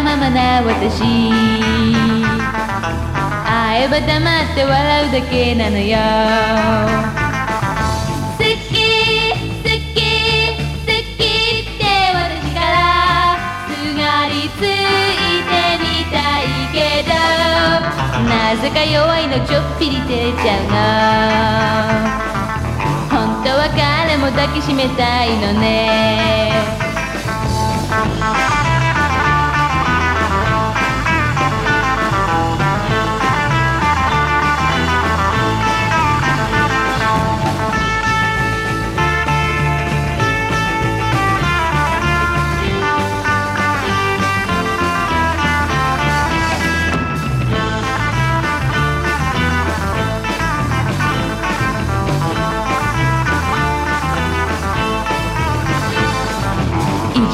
わがままな私。会えば黙って笑うだけなのよ。好き好き好きって私から。すがりついてみたいけど。なぜか弱いのちょっぴり照れちゃうの。本当は彼も抱きしめたいのね。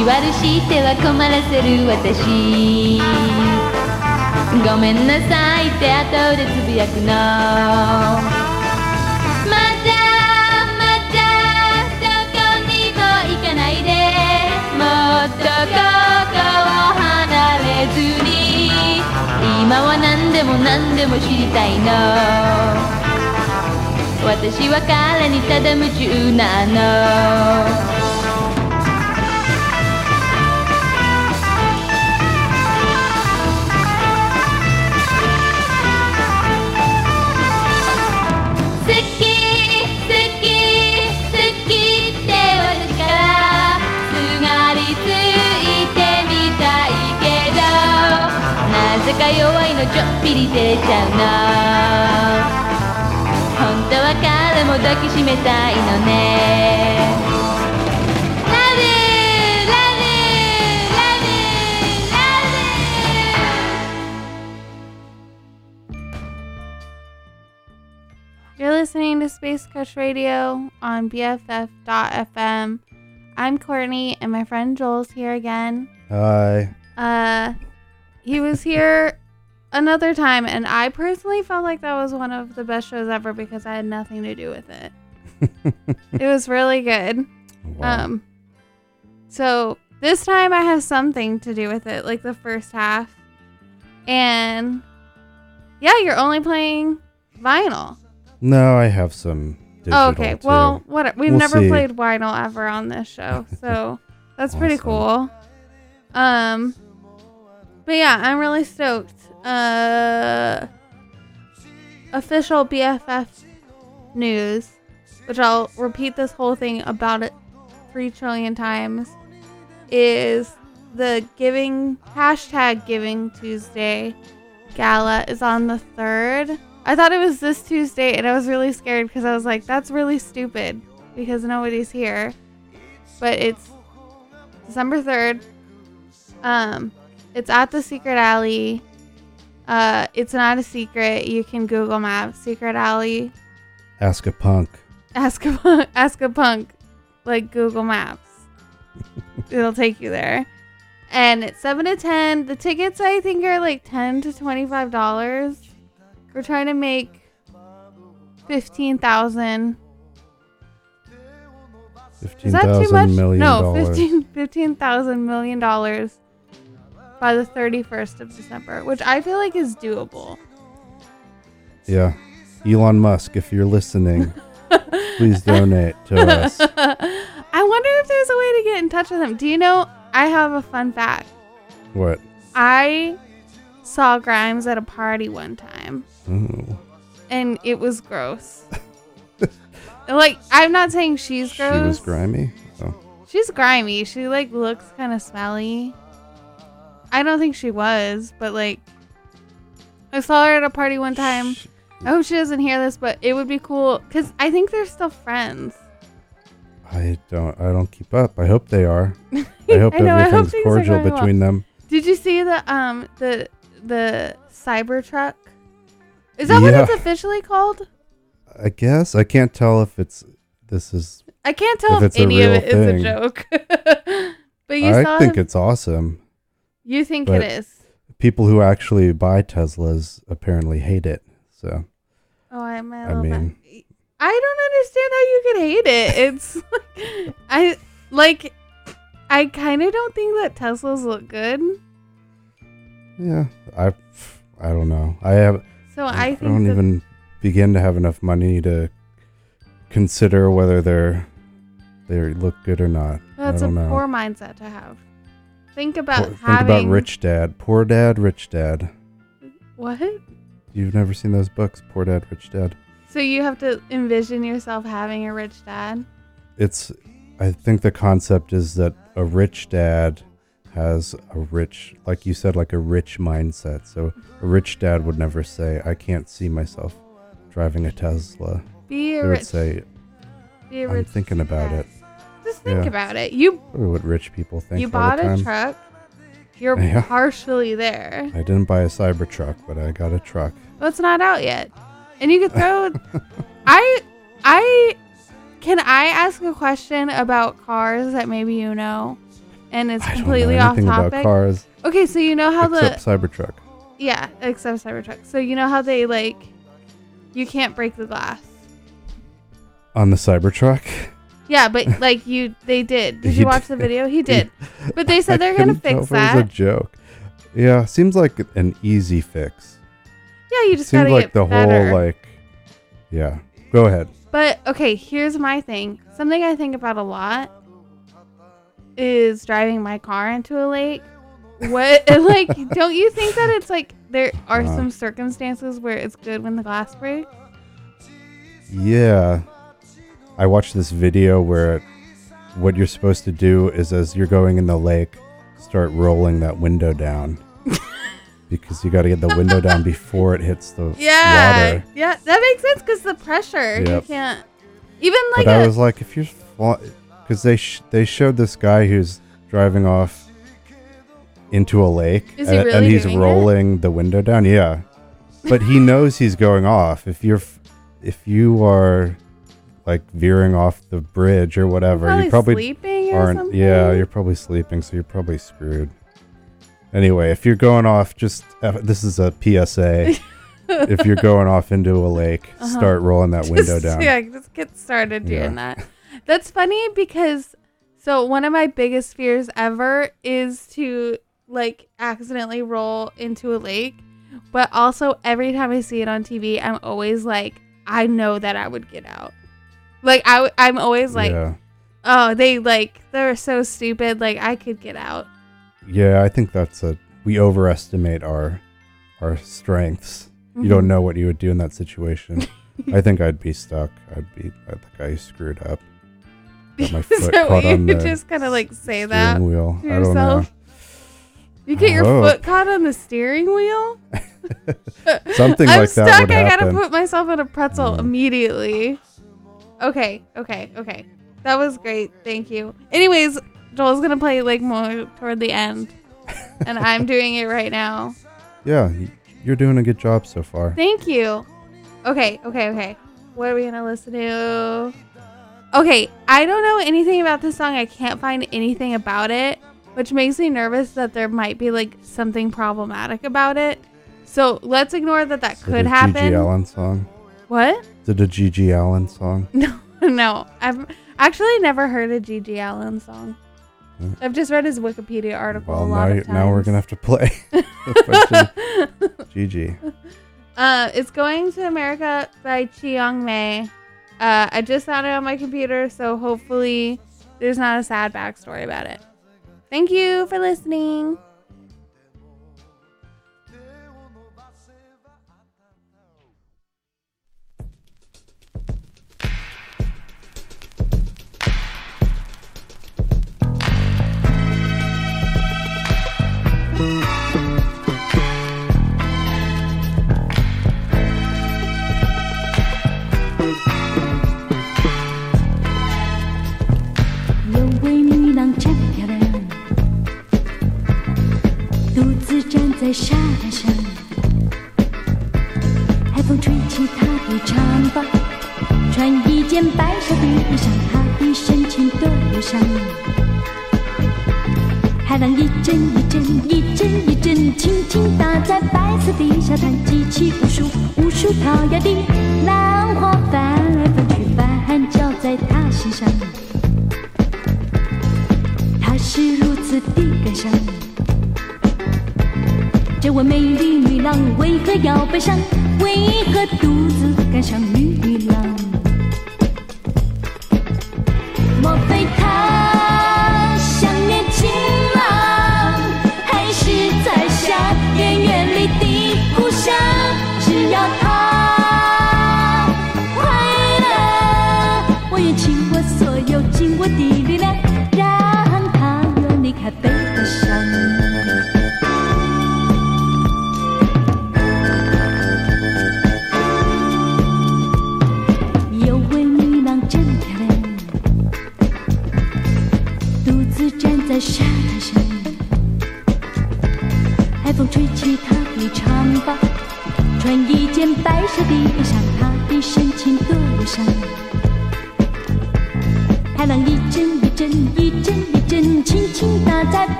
地悪しては困らせる私。ごめんなさいって後でつぶやくの。まだまだどこにも行かないで。もっとここを離れずに。今は何でも何でも知りたいの。私は彼にただ夢中なの。なぜか弱いのちょっぴり照れちゃうの本当は彼も抱きしめたいのね Love you, love you, love you, love you. You're listening to Space Crush Radio on BFF.fm. I'm Courtney, and my friend Joel's here again. Hi. Uh, he was here another time, and I personally felt like that was one of the best shows ever because I had nothing to do with it. it was really good. Wow. Um, so this time I have something to do with it, like the first half, and yeah, you're only playing vinyl. no, I have some. Digital Oh, okay. too. Well, what we've We'll never see. played vinyl ever on this show, so that's pretty cool. Um, but yeah, I'm really stoked. Uh, official BFF news, which I'll repeat this whole thing about it three trillion times, is the giving hashtag Giving Tuesday gala is on the third. I thought it was this Tuesday, and I was really scared because I was like, "That's really stupid," because nobody's here. But it's December third. Um, it's at the Secret Alley. Uh, it's not a secret. You can Google Maps Secret Alley. Ask a punk. Ask a punk, ask a punk, like Google Maps. It'll take you there. And it's seven to ten. The tickets I think are like ten to twenty five dollars. We're trying to make fifteen thousand. Fifteen Is that too much? thousand million No, dollars. fifteen fifteen thousand million dollars by the thirty first of December, which I feel like is doable. Yeah. Elon Musk, if you're listening, please donate to us. I wonder if there's a way to get in touch with him. Do you know? I have a fun fact. What? I saw Grimes at a party one time, Ooh. and it was gross. like, I'm not saying she's gross. She was grimy. Oh. She's grimy. She like looks kind of smelly. I don't think she was, but like, I saw her at a party one time. I hope she doesn't hear this, but it would be cool because I think they're still friends. I don't. I don't keep up. I hope they are. I hope I know, I hope everything's cordial going well. between them. Did you see the um the the Cybertruck? Is that what it's officially called? I guess I can't tell if it's. This is. I can't tell If if, any of it is thing. a joke. but you saw I think him- it's awesome. You think but- it is. People who actually buy Teslas apparently hate it. So Oh, a I mean- bit. I don't understand how you could hate it. It's like, I like I kind of don't think that Teslas look good. Yeah, I, I don't know. I have. So I I don't even begin to have enough money to consider whether they're they look good or not. that's I a know. poor mindset to have. Think about Poor- think about Rich Dad, Poor Dad, Rich Dad. what? You've never seen those books, Poor Dad, Rich Dad. So you have to envision yourself having a rich dad. It's. I think the concept is that a rich dad has a rich, like you said, like a rich mindset. So a rich dad would never say, "I can't see myself driving a Tesla." Be a They would rich. say, be a "I'm rich thinking about dad. it." Just think Yeah. about it. You what rich people think you all bought the a time. truck. You're Yeah. partially there. I didn't buy a Cybertruck, but I got a truck. Well, it's not out yet, and you could throw. I I can I ask a question about cars that maybe you know, and it's I don't completely know off anything topic. about cars Okay, so you know how the except Cybertruck. yeah, except Cybertruck. So you know how they like, you can't break the glass. On the Cybertruck, Yeah, but like you, they did. Did He you watch the did. video? He did. But they said they're gonna couldn't tell fix if It was a that. joke. Yeah, seems like an easy fix. Yeah, you just Seems gotta like get the better. whole like. Yeah, go ahead. But okay, here's my thing. Something I think about a lot is driving my car into a lake. What like don't you think that it's like there are Uh-huh. some circumstances where it's good when the glass breaks? Yeah, I watched this video where what you're supposed to do is as you're going in the lake, start rolling that window down. because you got to get the window down before it hits the Yeah. water. Yeah, that makes sense cuz the pressure. You can't even like but I a was like, if you're, because they sh- they showed this guy who's driving off into a lake, Is he and, and he's doing it? rolling the window down. Yeah, but he knows he's going off. If you're, f- if you are, like veering off the bridge or whatever, probably, you probably sleeping aren't. something. Yeah, you're probably sleeping, so you're probably screwed. Anyway, if you're going off, just uh, this is a PSA. if you're going off into a lake, Uh-huh. start rolling that window Just- down. Yeah, just get started doing Yeah. that. That's funny because so one of my biggest fears ever is to like accidentally roll into a lake. But also every time I see it on TV, I'm always like, I know that I would get out. Like I, I'm always like, yeah. oh, they like they're so stupid. Like I could get out. Yeah, I think that's a we overestimate our our strengths. You don't Mhm. know what you would do in that situation. I think I'd be stuck. I'd be the guy who screwed up. Got my foot caught on you the just kind of like say that wheel. to I don't know. yourself? You get your Oh. foot caught on the steering wheel? Something I'm like that stuck. would I gotta put myself in a pretzel Mm. immediately. Okay, okay, okay. That was great. Thank you. Anyways, Joel's gonna play like more toward the end, and I'm doing it right now. Yeah, you're doing a good job so far. Thank you. Okay, okay, okay. What are we gonna listen to? Okay, I don't know anything about this song. I can't find anything about it, which makes me nervous that there might be like something problematic about it. So let's ignore that That it could happen. GG Allin song. What? It a GG Allin song? No, no. I've actually never heard a GG Allin song. I've just read his Wikipedia article Well, a now, lot you- of times. now we're gonna have to play GG. Uh, it's going to America by Chiang Mai. Uh, I just found it on my computer, so hopefully there's not a sad backstory about it. Thank you for listening.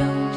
Don't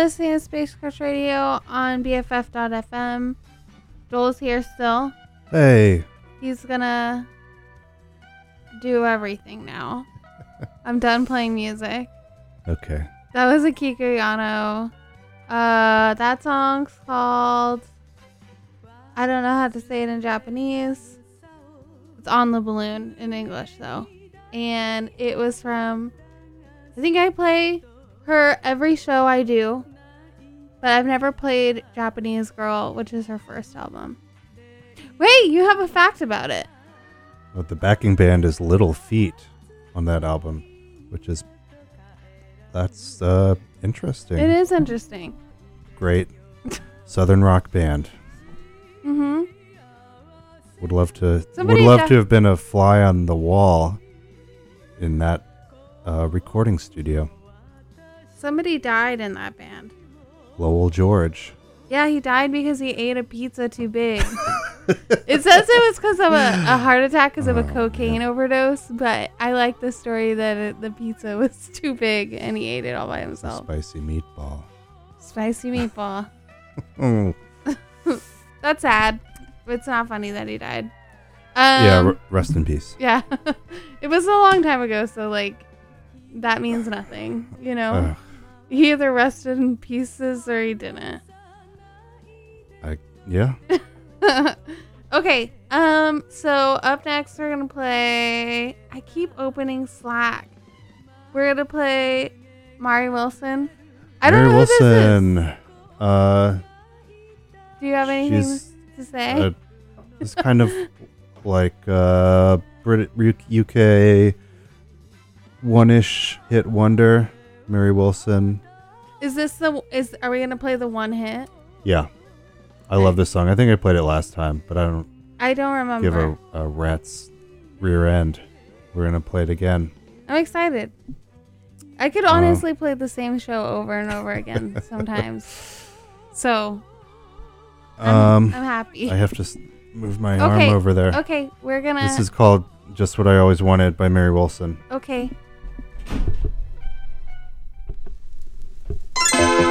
listening to Space Crush Radio on BFF.fm. Joel's here still. Hey, He's gonna do everything now. I'm done playing music. okay. That was Akiko Yano. Uh, that song's called. I don't know how to say it in Japanese. It's on the balloon in English though, and it was from. I think I play her every show I do, but I've never played Japanese Girl, which is her first album. Wait, you have a fact about it. But the backing band is Little Feat on that album, which is that's uh interesting. It is interesting. Great southern rock band. Mm-hmm. Would love to Somebody would love def- to have been a fly on the wall in that uh, recording studio. Somebody died in that band. Lowell George. Yeah, he died because he ate a pizza too big. it says it was because of a, a heart attack because of a Oh, cocaine overdose, but I like the story that it, the pizza was too big and he ate it all by himself. spicy meatball. Spicy meatball. Oh, That's sad. It's not funny that he died. Um, yeah, r- rest in peace. yeah. it was a long time ago, so like that means nothing, you know. He either rested in pieces or he didn't. I yeah. okay. Um. So up next, we're gonna play. I keep opening Slack. We're gonna play Mari Wilson. I don't Mari know who this Wilson. Uh. Do you have anything to say? uh, it's kind of like uh, Brit UK one-ish hit wonder. Mari Wilson. is this the? Is are we gonna play the one hit? Yeah, I love this song. I think I played it last time, but I don't I don't remember. give a, a rat's rear end. We're gonna play it again. I'm excited. I could Oh. honestly play the same show over and over again sometimes. So I'm, Um, I'm happy. I have to move my Okay, arm over there. okay, we're gonna. This is called "Just What I Always Wanted" by Mari Wilson. okay. Said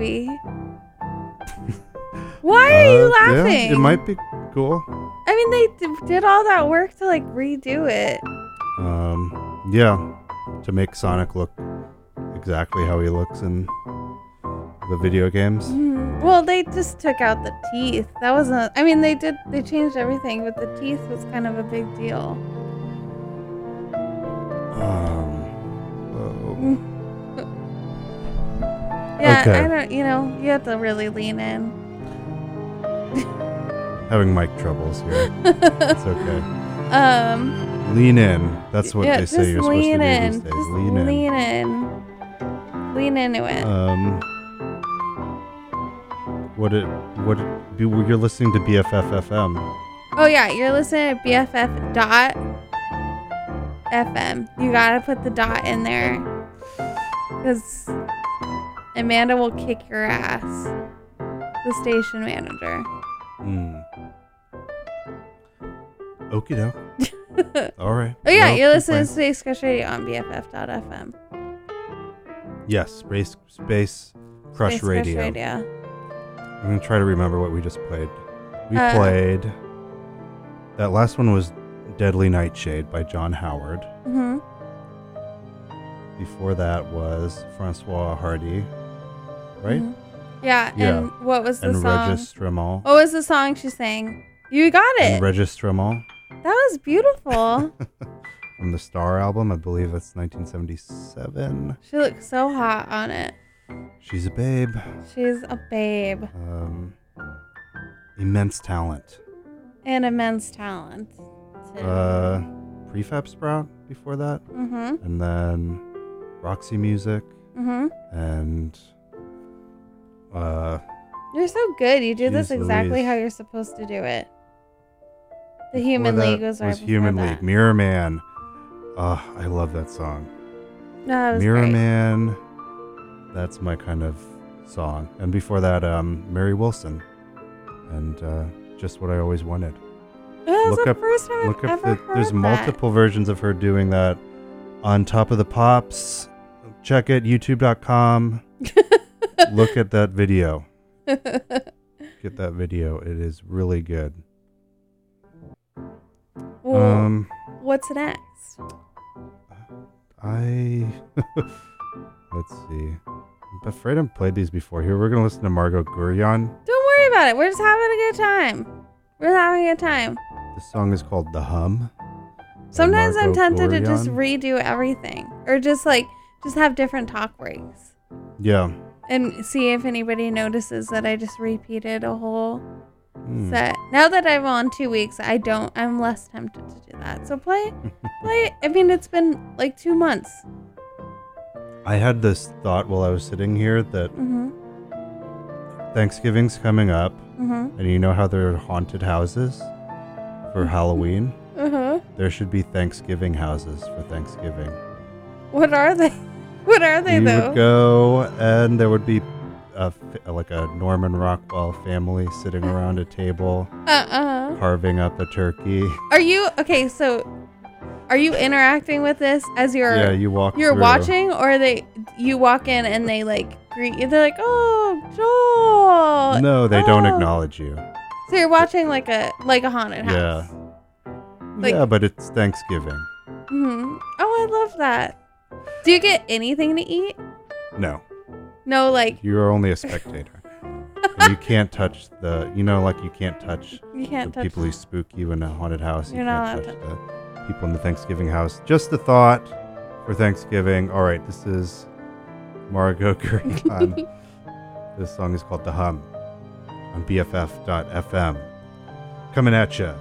movie. Why are you uh, yeah, laughing? it might be cool. I mean, they d- did all that work to like redo it. Um, yeah, to make Sonic look exactly how he looks in the video games. Mhm. Well, they just took out the teeth. That wasn't. I mean, they did. They changed everything, but the teeth was kind of a big deal. Um, Yeah, Okay. I don't. You know, you have to really lean in. having mic troubles here. it's okay. Um. Lean in. That's what yeah, they say you're supposed to do in. these days. Just Lean in. lean in. Lean into it. Um, what it what it, be- you're listening to BFFFM. Oh yeah, you're listening to BFF dot FM. You gotta put the dot in there, because Amanda will kick your ass. The station manager. Hmm. Okie doke. All right. Oh yeah, No you're listening to. Space Crush Radio on BFF.fm. Yes, space space crush Space radio. Crush Radio. I'm gonna try to remember what we just played. We Uh, played. That last one was "Deadly Nightshade" by John Howard. Mm-hmm. Before that was Françoise Hardy, right? Mhm. Yeah, Yeah. and what was the and song? Regis Tremol. What was the song she sang? You got it. And Tremol that was beautiful. from the Star album. I believe that's 1977. she looks so hot on it. She's a babe. She's a babe Um, immense talent. and immense talent. too. Uh, Prefab Sprout before that, Mhm. and then Roxy Music, Mhm. and uh, You're so good. You do this exactly Louise. how you're supposed to do it. The Human that League was right before Human that. League. Mirror Man. Uh, I love that song. No, that was Mirror great. Man. That's my kind of song. And before that, um, Mari Wilson, and uh, just what I always wanted. That was look the up, first time I've look up the, there's multiple versions of her doing that on top of the pops. Check it, youtube.com. Look at that video. Get that video. It is really good. Well, Um, what's next? I let's see. I'm afraid I've played these before. Here we're gonna listen to Margot Guryan. Don't worry about it. We're just having a good time. We're having a good time. The song is called "The Hum." Sometimes I'm tempted to just redo everything or just like just have different talk breaks Yeah. And see if anybody notices that I just repeated a whole Hmm. set. Now that I'm on two weeks, I don't. I'm less tempted to do that. So play, play. I mean, it's been like two months. I had this thought while I was sitting here that Mhm. Thanksgiving's coming up, Mhm. and you know how there are haunted houses for Halloween. Uh huh. There should be Thanksgiving houses for Thanksgiving. What are they? What are they you though? would go, and there would be a, like a Norman Rockwell family sitting around a table, Uh uh. carving up a turkey. Are you okay? So, are you interacting with this as you're? Yeah, you walk You're through. watching, or they you walk in and they like greet you. They're like, "Oh, Joel." No, they don't Oh. acknowledge you. So you're watching like a like a haunted house. Yeah. Like- yeah, but it's Thanksgiving. hmm Oh, I love that. Do you get anything to eat? No, No, like you're only a spectator. you can't touch the, you know, like you can't touch you can't the touch. people who spook you in a haunted house. You're you not can't allowed touch the people in the Thanksgiving house. Just a thought for Thanksgiving. All right, this is Margot Guryan. this song is called The Hum on BFF.FM. Coming at you.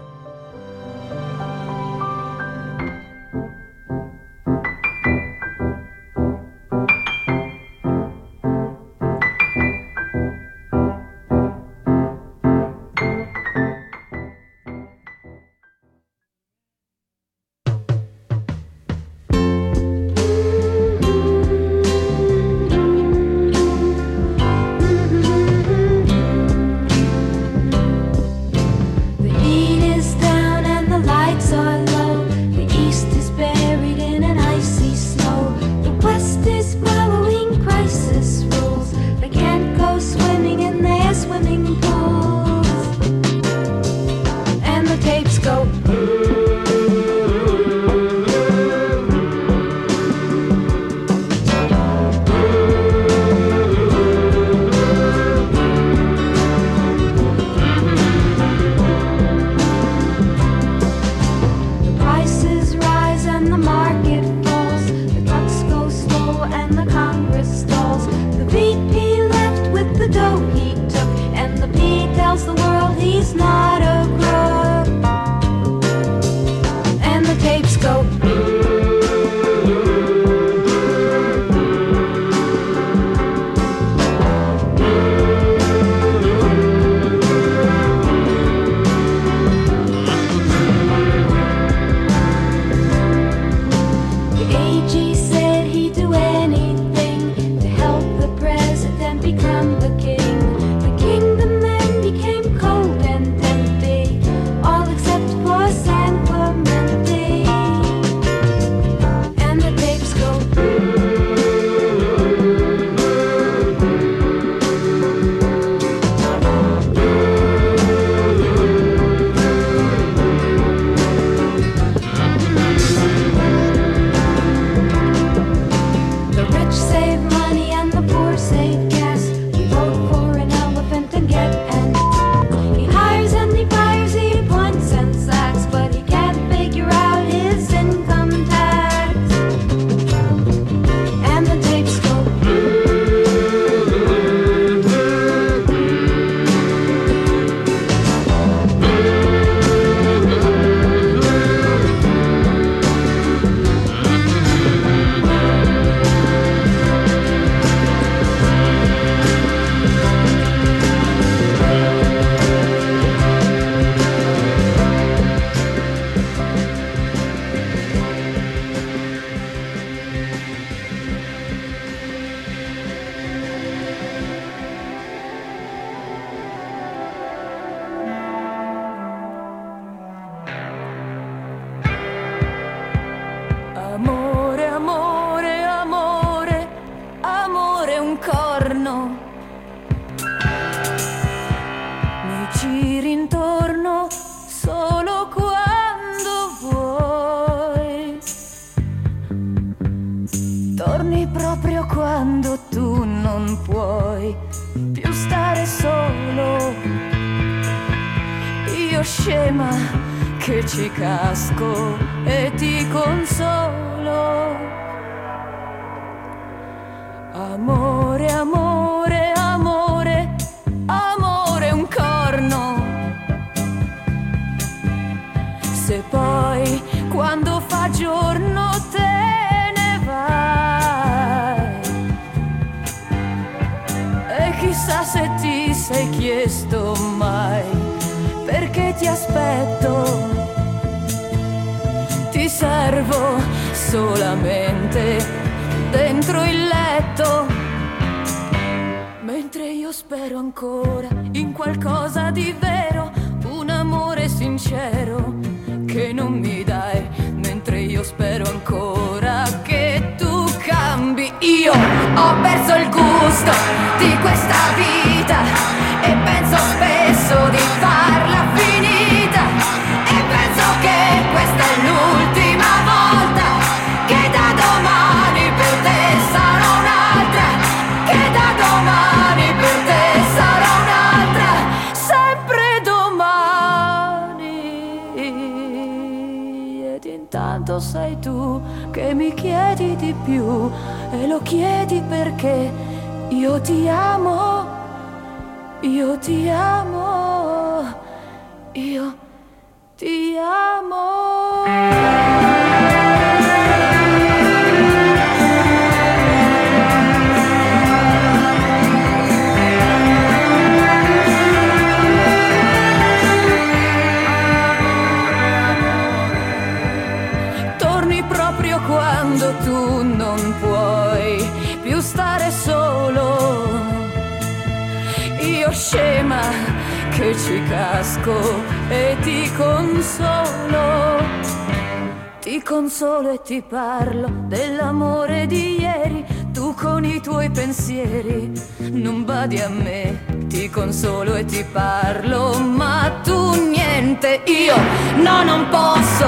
Io scema che ci casco e ti consolo. Amore, amore, amore, amore un corno. Se poi quando fa giorno te ne vai. E chissà se ti sei chiesto mai aspetto. Ti servo solamente dentro il letto. Mentre io spero ancora in qualcosa di vero, un amore sincero che non mi dai. Mentre io spero ancora che tu cambi. Io ho perso il gusto di questa vita che mi chiedi di più e lo chiedi perché io ti amo, io ti amo, io ti Torni casco e ti consolo. Ti consolo e ti parlo dell'amore di ieri, tu con i tuoi pensieri non badi a me. Ti consolo e ti parlo, ma tu niente, io no, non posso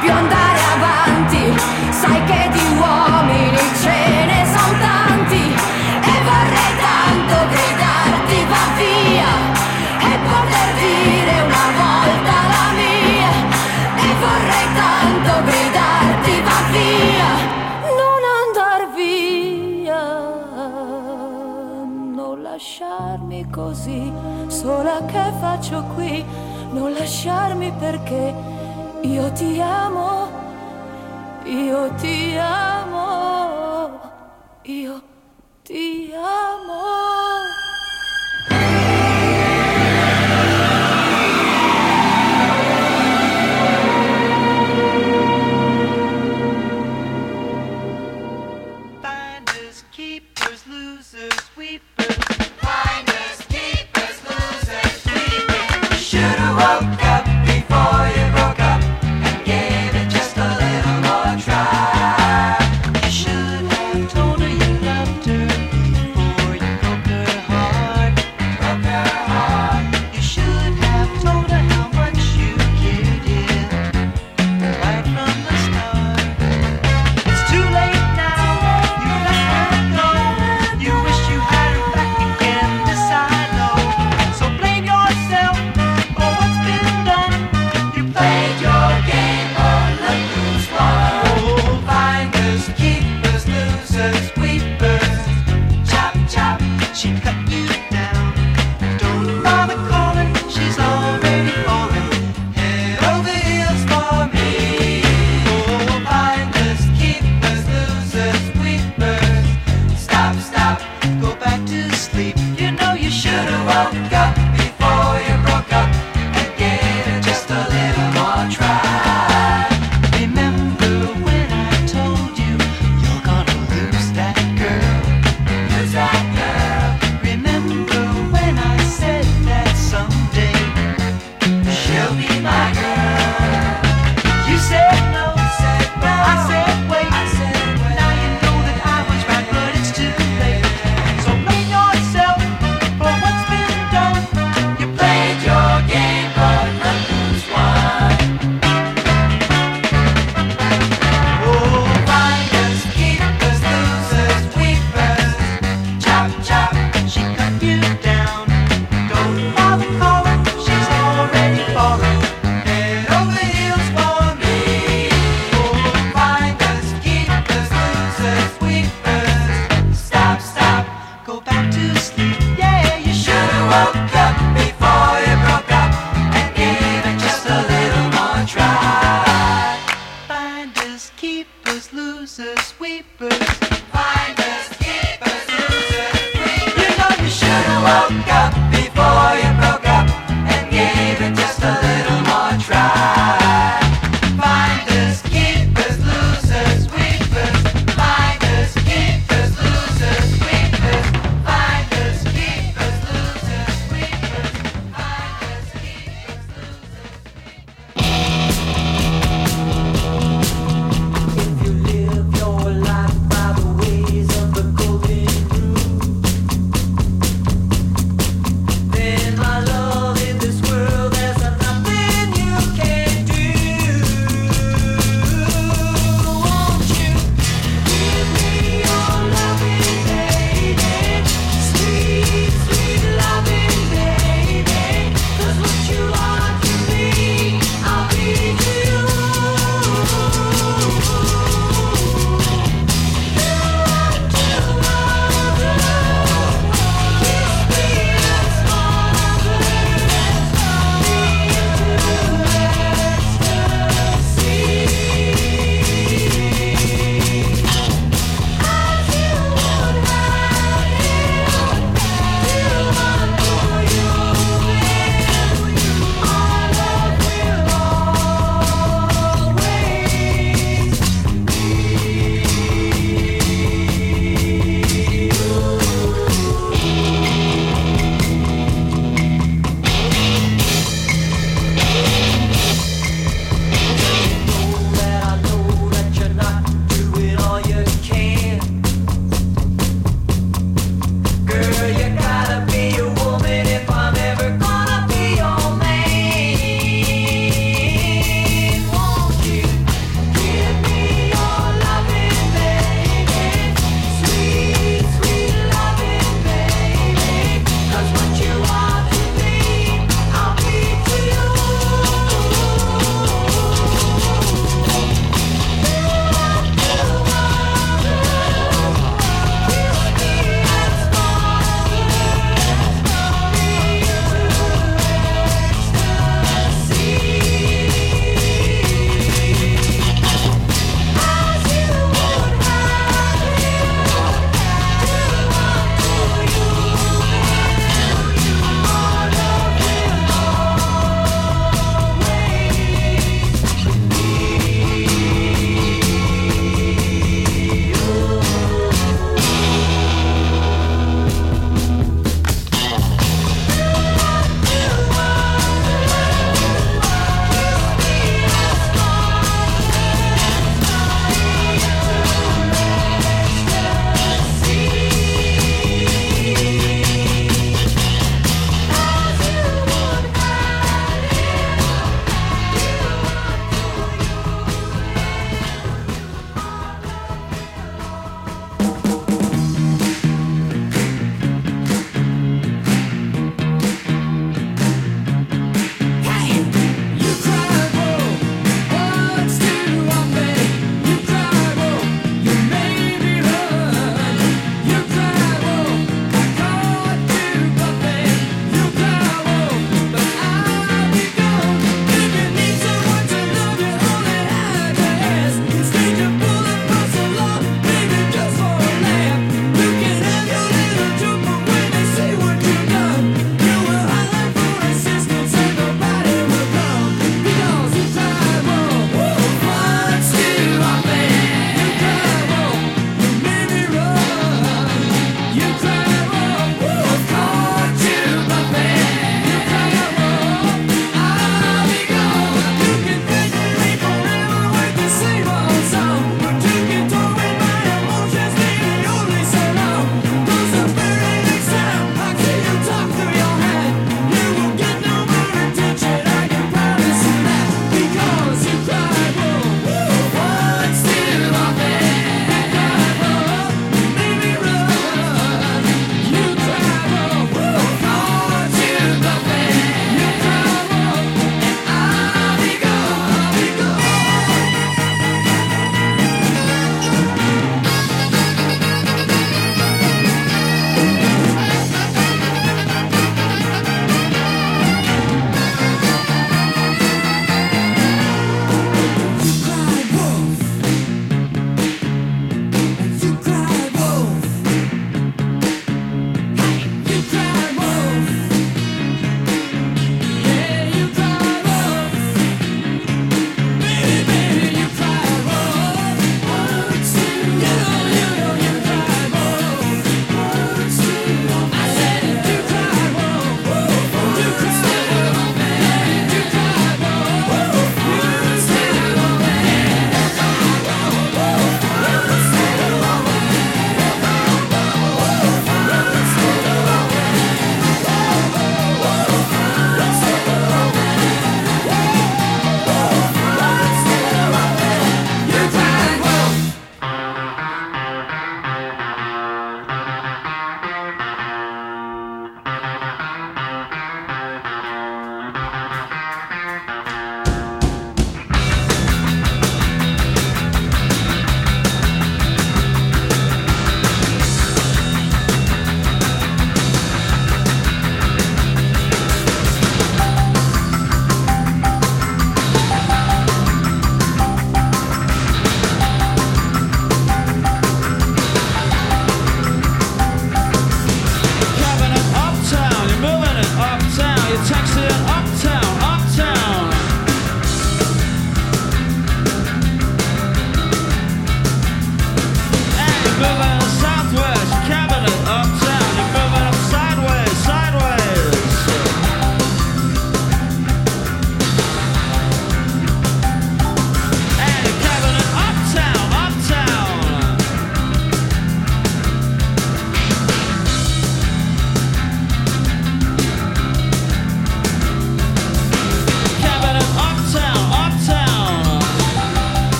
più andare avanti. Sai che di uomini ce ne sono tanti così sola che faccio qui? Non lasciarmi perché io ti amo io ti amo io ti amo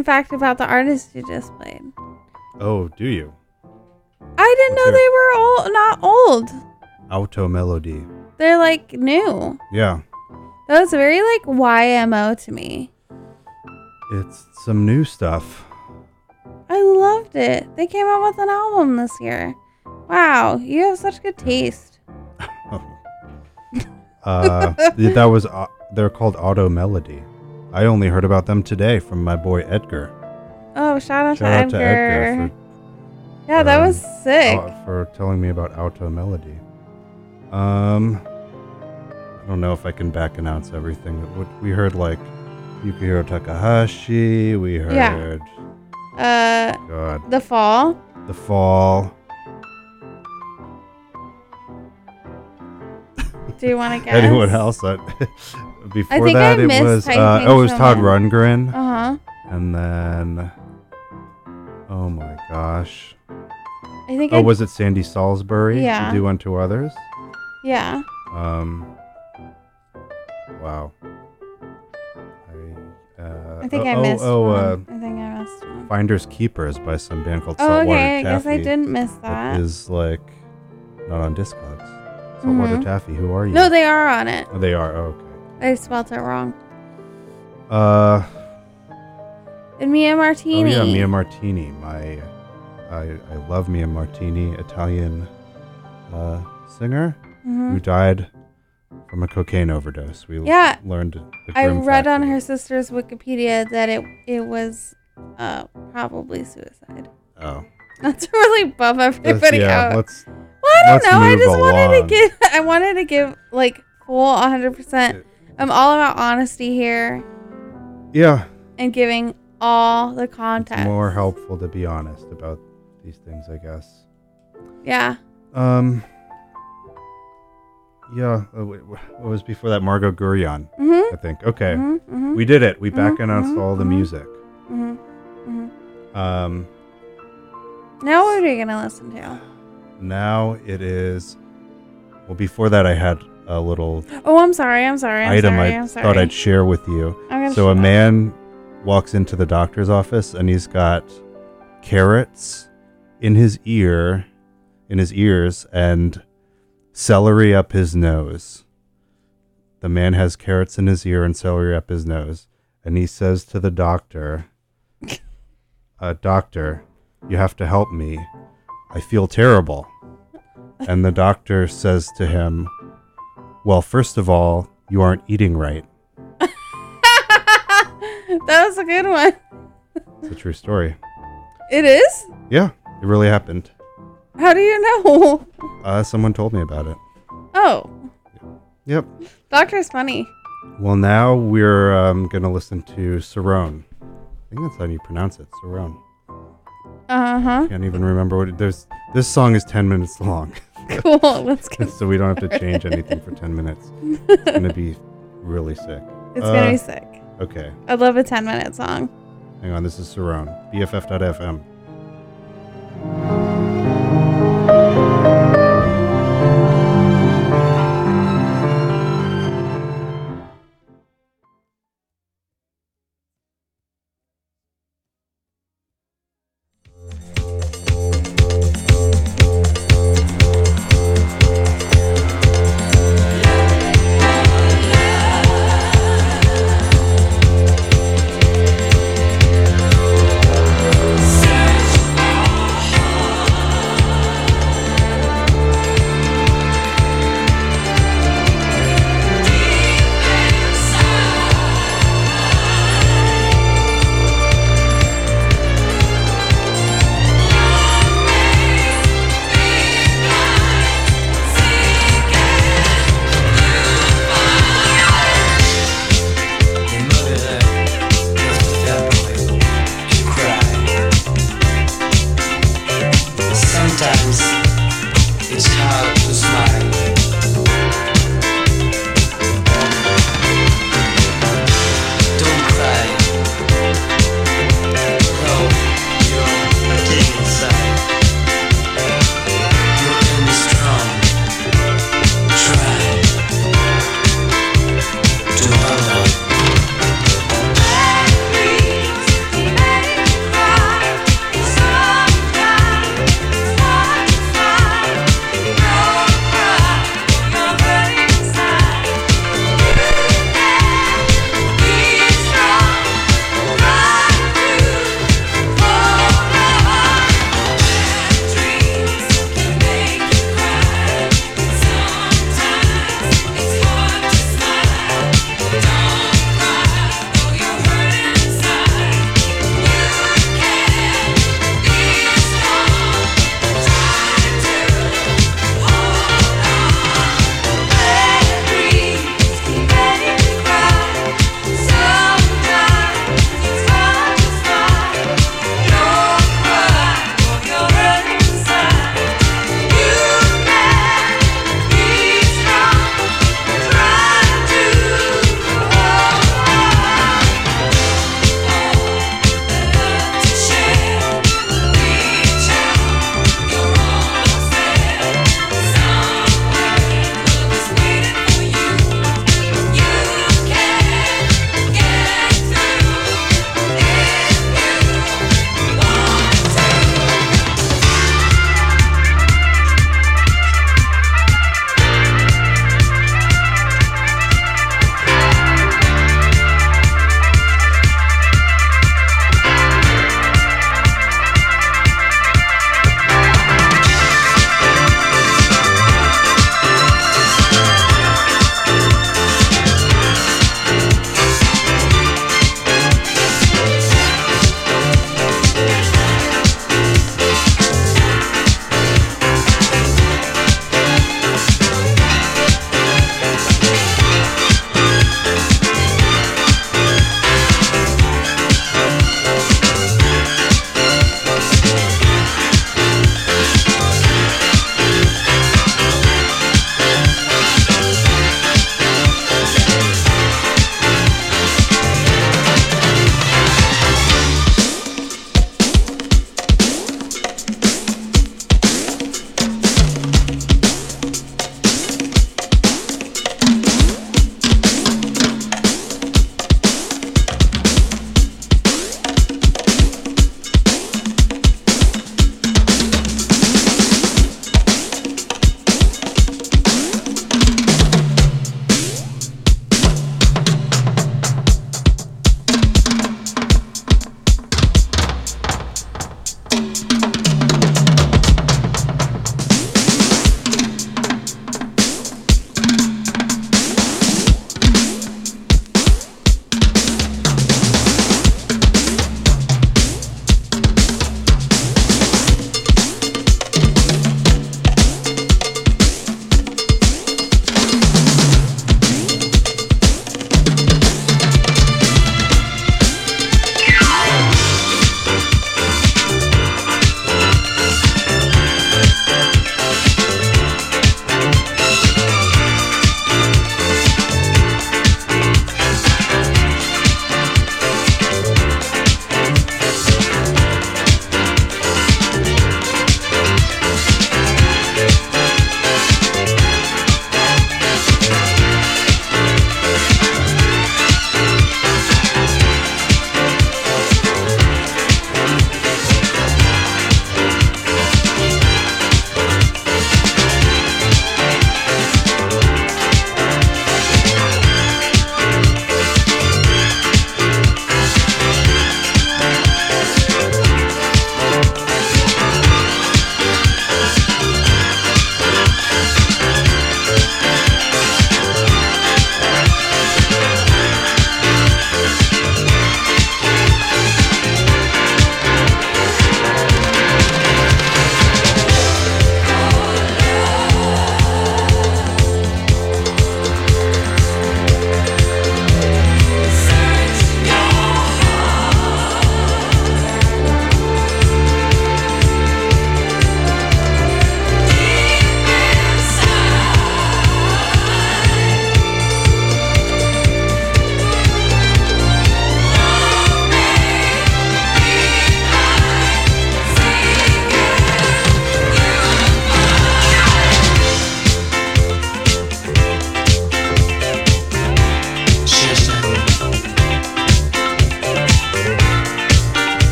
fun fact about the artist you just played. Oh, do you? I didn't Let's know they were old, not old. Auto melody. They're like new. Yeah. That was very like YMO to me. It's some new stuff. I loved it. They came out with an album this year. Wow, you have such good taste. Uh, that was uh, they're called Auto Melody. I only heard about them today from my boy Edgar. Oh, shout out, Shout to, out Edgar. to Edgar yeah, that um, was sick. uh, for telling me about Auto Melody. Um, I don't know if I can back announce everything. We heard like Yukihiro Takahashi. We heard. Yeah. Uh, God the fall. the Fall. Do you want to guess? Anyone else? That before think that I it missed was uh, oh it was Todd Rundgren. Uh huh. And then, oh my gosh. I think. Oh, I, was it Sandy Salisbury? Yeah. To do unto others. Yeah. Um. Wow. I. Uh, I think oh, I oh, missed Oh, one. uh, I think I missed one. Finders Keepers by some band called Oh, Saltwater okay. I guess I didn't miss that. That is like not on Discogs. Saltwater Mhm. Taffy. Who are you? No, they are on it. Oh, they are. Oh, okay. I spelled it wrong. Uh. And Mia Martini. Oh yeah, Mia Martini. My, I I love Mia Martini, Italian uh, singer Mhm. who died from a cocaine overdose. We Yeah. learned. The I read on her sister's Wikipedia that it it was uh probably suicide. Oh, Not to really bum everybody yeah. out. Let's. well, I don't know. I just wanted to give. I wanted to give like full 100. percent I'm all about honesty here Yeah, and giving all the it's more helpful to be honest about these things, I guess. Yeah. Um. Yeah, uh, wh- wh- what was before that? Margot Guryan, Mhm. I think. Okay, Mhm, mhm. we did it. We back Mhm, announced mhm, all the mhm. music. hmm hmm Um. Now what are we gonna listen to? Now it is. Well, before that, I had a little Oh, I'm sorry. I'm sorry. I'm item sorry. I I'm sorry. thought I'd share with you. I'm gonna So a shut up. man walks into the doctor's office and he's got carrots in his ear, in his ears, and celery up his nose. The man has carrots in his ear and celery up his nose, and he says to the doctor, uh, "Doctor, you have to help me. I feel terrible." And the doctor says to him, "Well, first of all, you aren't eating right." that was a good one. It's a true story. It is. Yeah, it really happened. How do you know? Uh, someone told me about it. Oh, Yep. doctor's funny. Well, now we're um, going to listen to Cerrone. I think that's how you pronounce it, Cerrone. Uh huh. Can't even remember what it, there's. This song is 10 minutes long. Cool. Let's go. so we don't have to change anything for 10 minutes. It's going to be really sick. It's Uh, gonna be sick. Okay. I love a 10 minute song. Hang on. This is Cerrone. BFF.FM.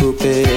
coupé